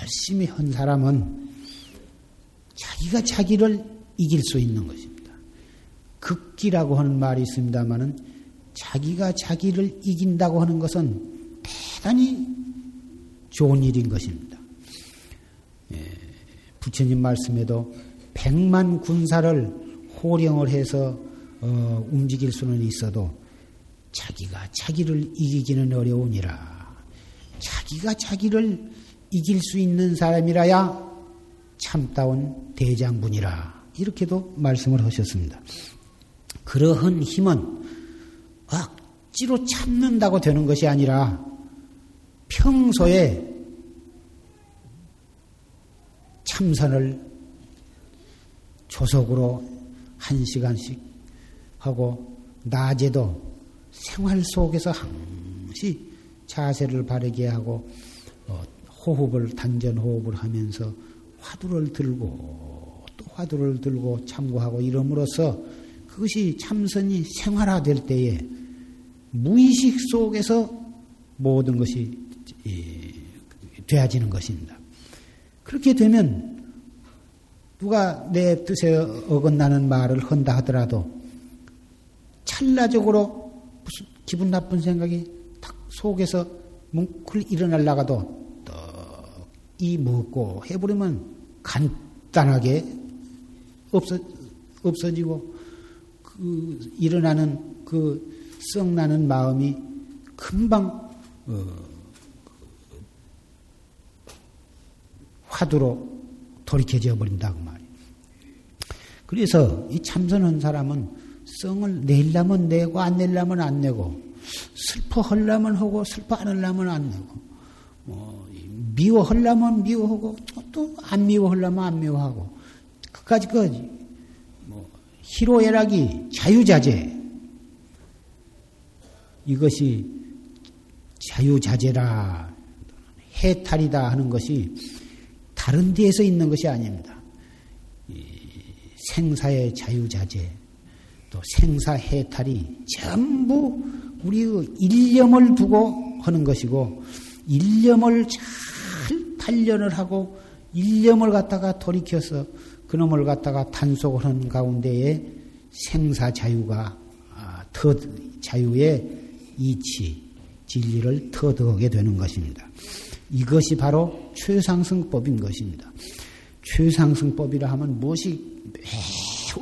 열심히 한 사람은 자기가 자기를 이길 수 있는 것입니다. 극기라고 하는 말이 있습니다만은 자기가 자기를 이긴다고 하는 것은 대단히 좋은 일인 것입니다. 예, 부처님 말씀에도 백만 군사를 호령을 해서 어, 움직일 수는 있어도 자기가 자기를 이기기는 어려우니라. 자기가 자기를 이길 수 있는 사람이라야 참다운 대장군이라 이렇게도 말씀을 하셨습니다. 그러한 힘은 억지로 참는다고 되는 것이 아니라 평소에 참선을 조석으로 한 시간씩 하고 낮에도 생활 속에서 항시 자세를 바르게 하고 어, 호흡을 단전 호흡을 하면서 화두를 들고 또 화두를 들고 참고하고 이름으로써 그것이 참선이 생활화될 때에 무의식 속에서 모든 것이 되어지는 것입니다. 그렇게 되면 누가 내 뜻에 어긋나는 말을 한다 하더라도 찰나적으로 기분 나쁜 생각이 탁 속에서 뭉클 일어날라가도 떡이 먹고 해버리면 간단하게 없어, 없어지고 그 일어나는 그 썩나는 마음이 금방 어, 화두로 돌이켜져 버린다 그 말이에요. 그래서 이 참선한 사람은 성을 내려면 내고 안 내려면 안 내고 슬퍼하려면 하고 슬퍼 안 하려면 안 내고 뭐 미워하려면 미워하고 또 안 미워하려면 안 미워하고 그까지 그뭐 희로애락이 자유자재 이것이 자유자재라 해탈이다 하는 것이 다른 데에서 있는 것이 아닙니다. 생사의 자유자재, 또 생사해탈이 전부 우리의 일념을 두고 하는 것이고, 일념을 잘 단련을 하고, 일념을 갖다가 돌이켜서 그놈을 갖다가 단속을 하는 가운데에 생사 자유가, 아, 더 자유의 이치, 진리를 터득하게 되는 것입니다. 이것이 바로 최상승법인 것입니다. 최상승법이라 하면 무엇이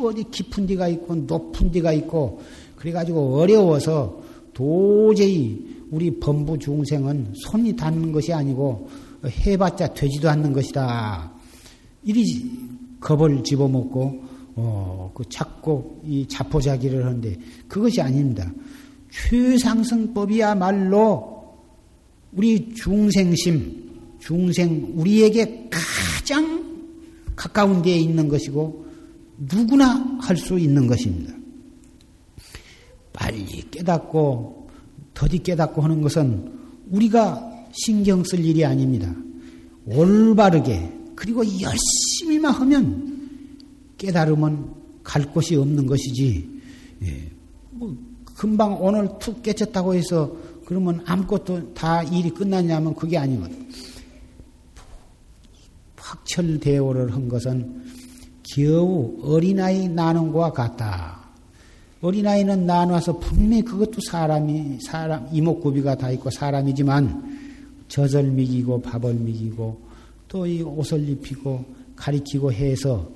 어디 깊은 데가 있고 높은 데가 있고 그래가지고 어려워서 도저히 우리 범부 중생은 손이 닿는 것이 아니고 해봤자 되지도 않는 것이다. 이리 겁을 집어먹고 어, 그 찾고 이 자포자기를 하는데 그것이 아닙니다. 최상승법이야말로 우리 중생심, 중생, 우리에게 가장 가까운 데에 있는 것이고 누구나 할 수 있는 것입니다. 빨리 깨닫고 더디 깨닫고 하는 것은 우리가 신경 쓸 일이 아닙니다. 올바르게 그리고 열심히만 하면 깨달으면 갈 곳이 없는 것이지. 예. 뭐 금방 오늘 툭 깨쳤다고 해서 그러면 아무것도 다 일이 끝났냐면 그게 아니거든. 확철대오를 한 것은 겨우 어린아이 나는 것과 같다. 어린아이는 나눠서 분명히 그것도 사람이, 사람, 이목구비가 다 있고 사람이지만 젖을 먹이고 밥을 먹이고 또 이 옷을 입히고 가리키고 해서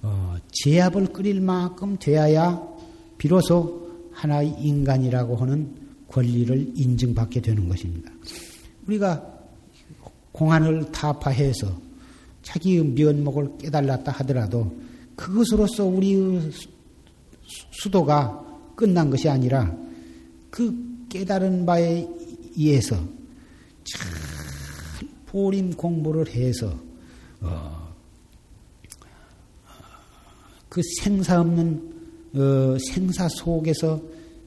어, 제압을 끓일 만큼 되어야 비로소 하나의 인간이라고 하는 권리를 인증받게 되는 것입니다. 우리가 공안을 타파해서 자기의 면목을 깨달았다 하더라도 그것으로서 우리의 수도가 끝난 것이 아니라 그 깨달은 바에 의해서 잘 보림 공부를 해서 어, 그 생사 없는 어, 생사 속에서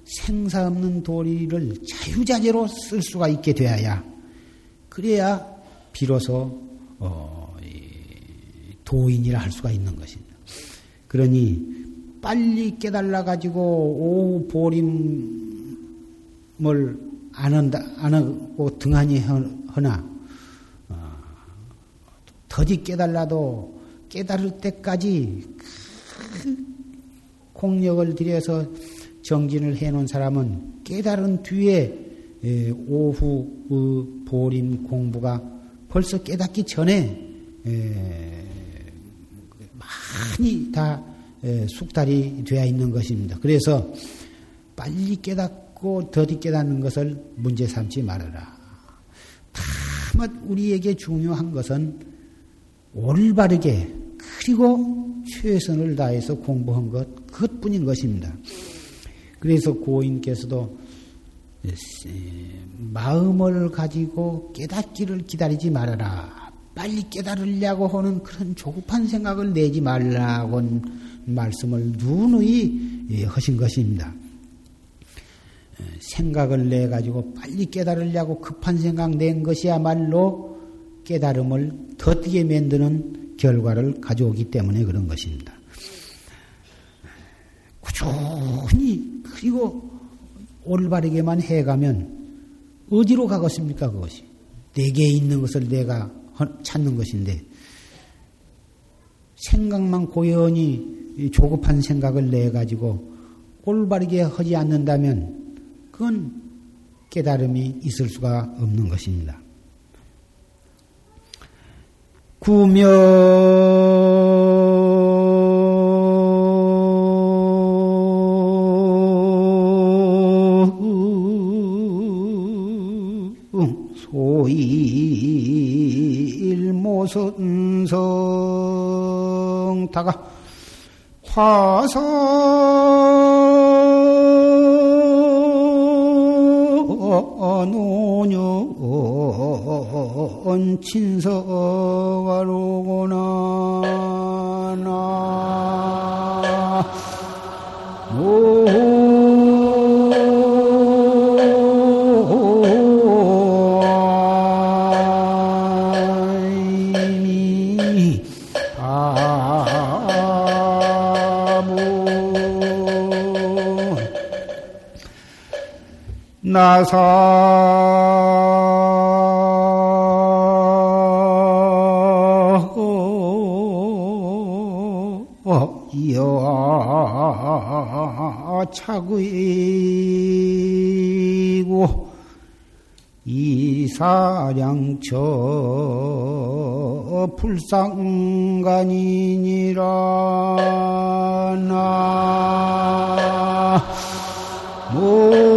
생사 없는 도리를 자유자재로 쓸 수가 있게 되어야 그래야 비로소 어, 도인이라 할 수가 있는 것입니다. 그러니 빨리 깨달아 가지고 오후 보림을 안 한다 안 하고 등한히 하나 어, 더디 깨달라도 깨달을 때까지 그 공력을 들여서 정진을 해놓은 사람은 깨달은 뒤에 오후 보림 공부가 벌써 깨닫기 전에 많이 다 숙달이 되어 있는 것입니다. 그래서 빨리 깨닫고 더디 깨닫는 것을 문제 삼지 말아라. 다만 우리에게 중요한 것은 올바르게 그리고 최선을 다해서 공부한 것 그것뿐인 것입니다. 그래서 고인께서도 마음을 가지고 깨닫기를 기다리지 말아라. 빨리 깨달으려고 하는 그런 조급한 생각을 내지 말라고 말씀을 누누이 하신 것입니다. 생각을 내 가지고 빨리 깨달으려고 급한 생각 낸 것이야말로 깨달음을 더디게 만드는 결과를 가져오기 때문에 그런 것입니다. 꾸준히 그리고 올바르게만 해가면 어디로 가겠습니까 그것이 내게 있는 것을 내가 찾는 것인데 생각만 고연히 조급한 생각을 내 가지고 올바르게 하지 않는다면 그건 깨달음이 있을 수가 없는 것입니다. 구명 소일 화서 노년 친서가로구나 나 나사. 이어 차구이고 이사량처 불상간이니라 나구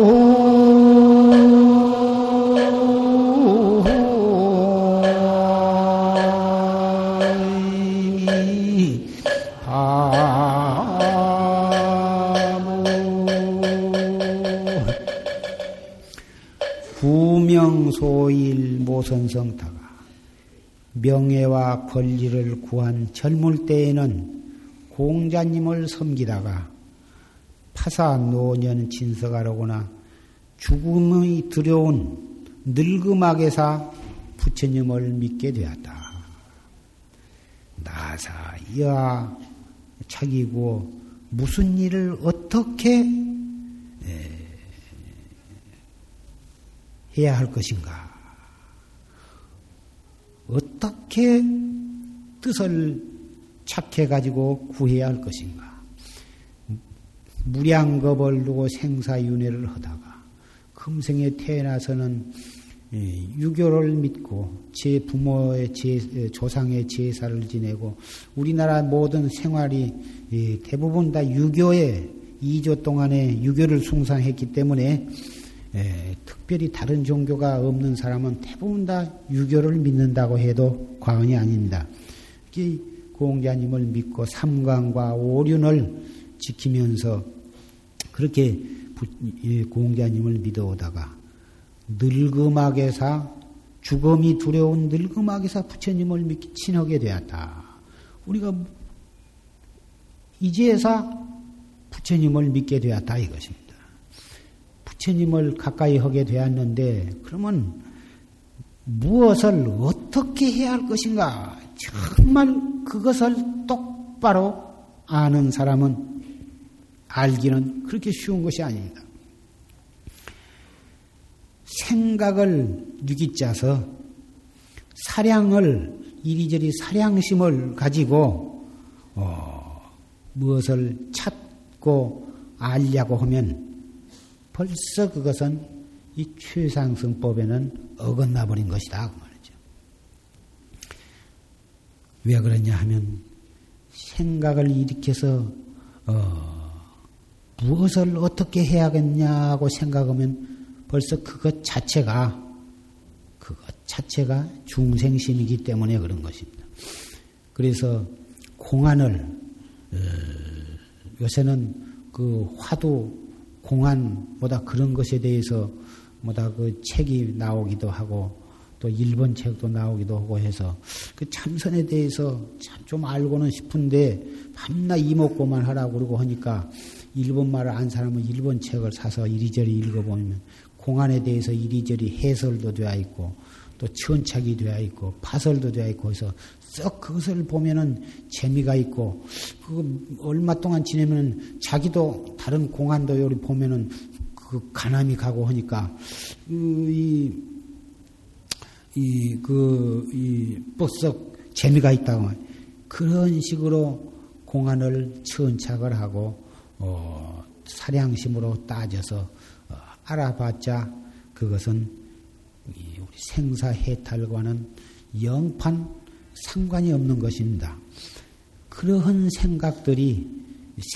명소일 모선성타가 명예와 권리를 구한 젊을 때에는 공자님을 섬기다가 파사 노년 진석하로구나 죽음이 두려운 늙음악에사 부처님을 믿게 되었다. 나사 이하 자기고 무슨 일을 어떻게 해야 할 것인가? 어떻게 뜻을 착해 가지고 구해야 할 것인가? 무량겁을 두고 생사윤회를 하다가 금생에 태어나서는 유교를 믿고 제 부모의 제, 조상의 제사를 지내고 우리나라 모든 생활이 대부분 다 유교에 2조 동안에 유교를 숭상했기 때문에 특별히 다른 종교가 없는 사람은 대부분 다 유교를 믿는다고 해도 과언이 아닙니다. 공자님을 믿고 삼광과 오륜을 지키면서 그렇게 공자님을 믿어오다가 늙음악에사 죽음이 두려운 늙음악에사 부처님을 믿기 친하게 되었다. 우리가 이제사 부처님을 믿게 되었다 이것입니다. 부처님을 가까이 하게 되었는데 그러면 무엇을 어떻게 해야 할 것인가 정말 그것을 똑바로 아는 사람은 알기는 그렇게 쉬운 것이 아닙니다. 생각을 누기짜서 사량을 이리저리 사량심을 가지고 어, 무엇을 찾고 알려고 하면 벌써 그것은 이 최상승법에는 어긋나 버린 것이다 그 말이죠. 왜 그러냐 하면 생각을 일으켜서 어, 무엇을 어떻게 해야겠냐고 생각하면 벌써 그것 자체가 그것 자체가 중생심이기 때문에 그런 것입니다. 그래서 공안을 어, 요새는 그 화두 공안보다 그런 것에 대해서 뭐다 그 책이 나오기도 하고 또 일본 책도 나오기도 하고 해서 그 참선에 대해서 참 좀 알고는 싶은데 밤낮 이먹고만 하라고 그러고 하니까 일본 말을 안 사람은 일본 책을 사서 이리저리 읽어보면 공안에 대해서 이리저리 해설도 되어 있고 또 천착이 되어 있고 파설도 되어 있고 해서 썩 그것을 보면은 재미가 있고 그 얼마 동안 지내면 자기도 다른 공안도 요리 보면은 그 간암이 가고 하니까 이 이, 그, 이, 뻑썩 재미가 있다고. 그런 식으로 공안을 천착을 하고, 어, 사량심으로 따져서 어, 알아봤자 그것은 우리 생사해탈과는 영판 상관이 없는 것입니다. 그러한 생각들이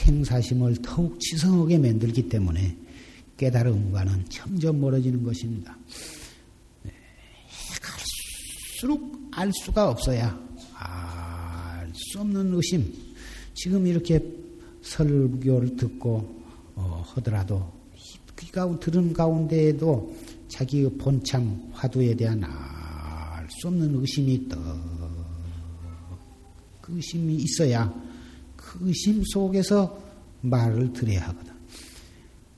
생사심을 더욱 지성하게 만들기 때문에 깨달음과는 점점 멀어지는 것입니다. 갈수록 알 수가 없어야 알 수 없는 의심. 지금 이렇게 설교를 듣고 어, 하더라도 귀가 들은 가운데에도 자기의 본참 화두에 대한 알 수 없는 의심이 떠. 그 의심이 있어야 그 의심 속에서 말을 들어야 하거든.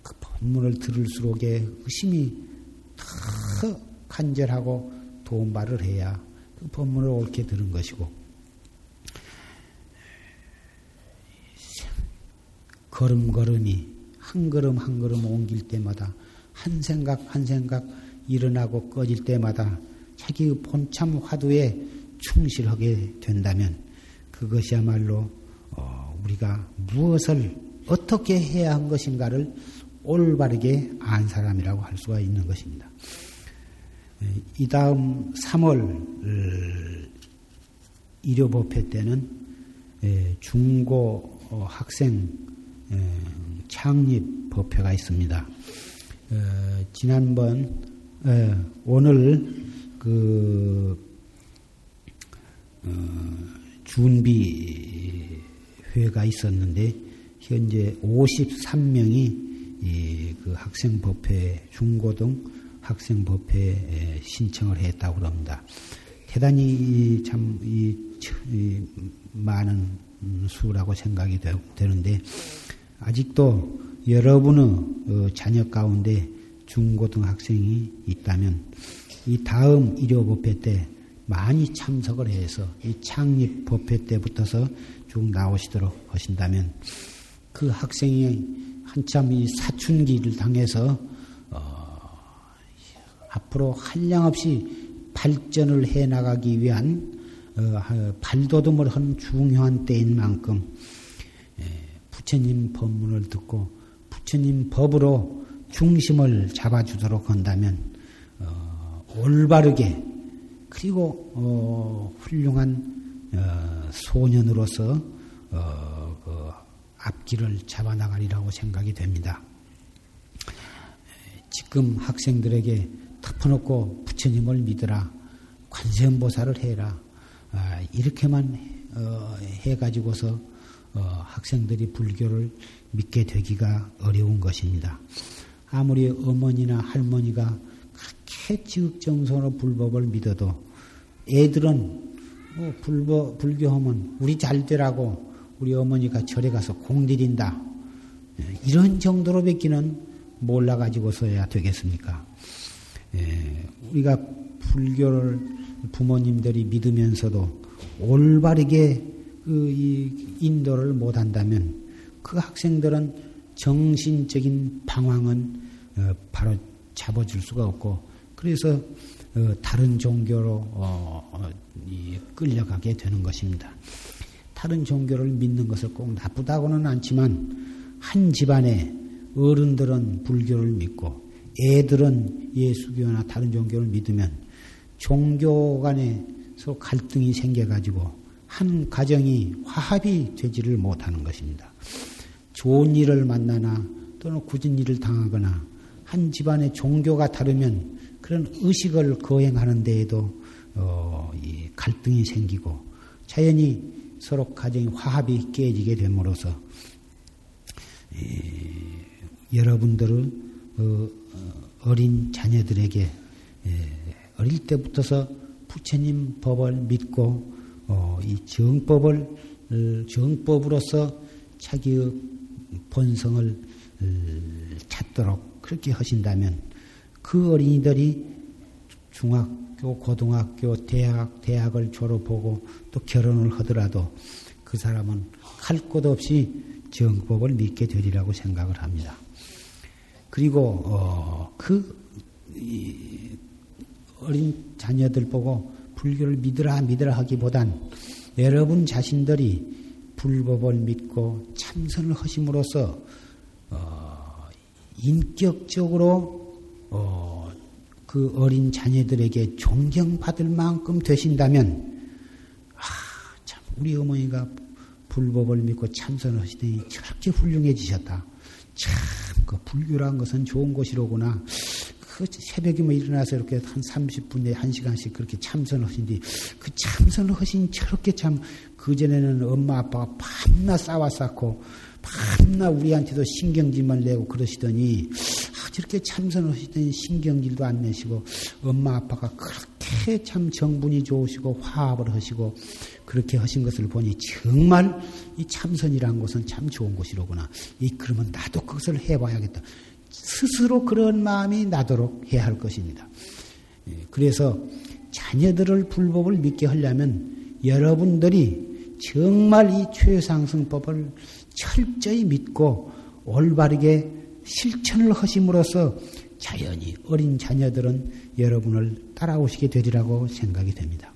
그 본문을 들을수록에 의심이 더 간절하고 도움발을 해야 그 법문을 옳게 들은 것이고 걸음걸음이 한 걸음 한 걸음 옮길 때마다 한 생각 한 생각 일어나고 꺼질 때마다 자기의 본참 화두에 충실하게 된다면 그것이야말로 어, 우리가 무엇을 어떻게 해야 한 것인가를 올바르게 안 사람이라고 할 수가 있는 것입니다. 이 다음 3월 일요법회 때는 중고 어, 학생 창립 법회가 있습니다. 어, 지난번 오늘 그 어, 준비 회가 있었는데 현재 53명이 그 학생 법회 중고등 학생 법회에 신청을 했다고 그럽니다. 대단히 참 이, 많은 수라고 생각이 되는데 아직도 여러분의 어, 자녀 가운데 중고등 학생이 있다면 이 다음 일요 법회 때 많이 참석을 해서 이 창립 법회 때부터서 쭉 나오시도록 하신다면 그 학생이 한참 이 사춘기를 당해서 앞으로 한량없이 발전을 해 나가기 위한 어, 발돋움을 한 중요한 때인 만큼 예, 부처님 법문을 듣고 부처님 법으로 중심을 잡아주도록 한다면 어, 올바르게 그리고 어, 훌륭한 소년으로서 그 앞길을 잡아나가리라고 생각이 됩니다. 지금 학생들에게 덮어놓고 부처님을 믿으라. 관세음보살을 해라. 아, 이렇게만 어, 해가지고서 어, 학생들이 불교를 믿게 되기가 어려운 것입니다. 아무리 어머니나 할머니가 그렇게 지극정성으로 불법을 믿어도 애들은 뭐 불법, 불교하면 우리 잘 되라고 우리 어머니가 절에 가서 공들인다. 이런 정도로 뵙기는 몰라가지고서야 되겠습니까? 예, 우리가 불교를 부모님들이 믿으면서도 올바르게 그 인도를 못한다면 그 학생들은 정신적인 방황은 어, 바로 잡아줄 수가 없고 그래서 어, 다른 종교로 어, 끌려가게 되는 것입니다. 다른 종교를 믿는 것을 꼭 나쁘다고는 않지만 한 집안에 어른들은 불교를 믿고 애들은 예수교나 다른 종교를 믿으면 종교 간에서 갈등이 생겨가지고 한 가정이 화합이 되지를 못하는 것입니다. 좋은 일을 만나나 또는 굳은 일을 당하거나 한 집안의 종교가 다르면 그런 의식을 거행하는 데에도 어, 갈등이 생기고 자연히 서로 가정이 화합이 깨지게 됨으로써 여러분들은 어, 어, 린 자녀들에게 예, 어릴 때부터서 부처님 법을 믿고 어, 이 정법을 정법으로서 자기의 본성을 찾도록 그렇게 하신다면 그 어린이들이 중학교, 고등학교, 대학, 대학을 졸업하고 또 결혼을 하더라도 그 사람은 할 것 없이 정법을 믿게 되리라고 생각을 합니다. 그리고 어, 그 어린 자녀들 보고 불교를 믿으라 믿으라 하기보단 여러분 자신들이 불법을 믿고 참선을 하심으로써 어, 인격적으로 어, 그 어린 자녀들에게 존경받을 만큼 되신다면 아, 참 우리 어머니가 불법을 믿고 참선을 하시더니 저렇게 훌륭해지셨다. 참, 그 불교란 것은 좋은 것이로구나. 그 새벽에 뭐 일어나서 이렇게 한 30분에 1시간씩 그렇게 참선을 하신뒤 그 참선을 하신 저렇게 참 그전에는 엄마 아빠가 밤낮 싸워 쌓고 밤낮 우리한테도 신경질만 내고 그러시더니 아, 저렇게 참선을 하시더니 신경질도 안 내시고 엄마 아빠가 그렇게 참 정분이 좋으시고 화합을 하시고 그렇게 하신 것을 보니 정말 이 참선이라는 것은 참 좋은 것이로구나. 이 그러면 나도 그것을 해봐야겠다. 스스로 그런 마음이 나도록 해야 할 것입니다. 예, 그래서 자녀들을 불법을 믿게 하려면 여러분들이 정말 이 최상승법을 철저히 믿고 올바르게 실천을 하심으로써 자연히 어린 자녀들은 여러분을 따라오시게 되리라고 생각이 됩니다.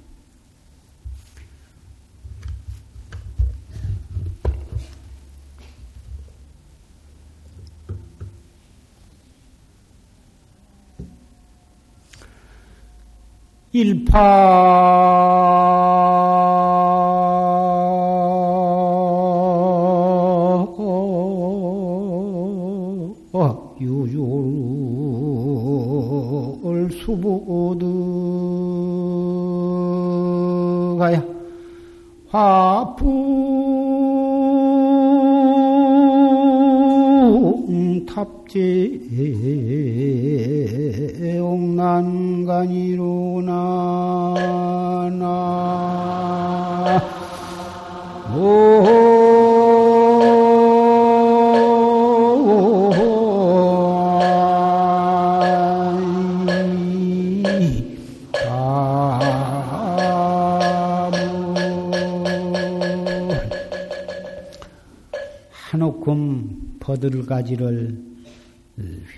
일파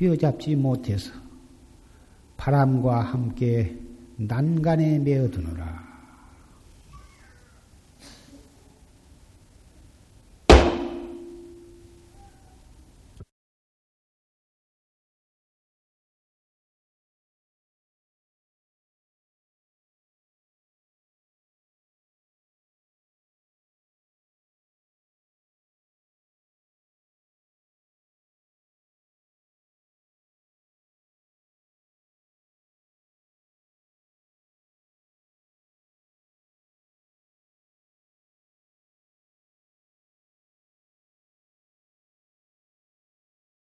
휘어잡지 못해서 바람과 함께 난간에 메어두느라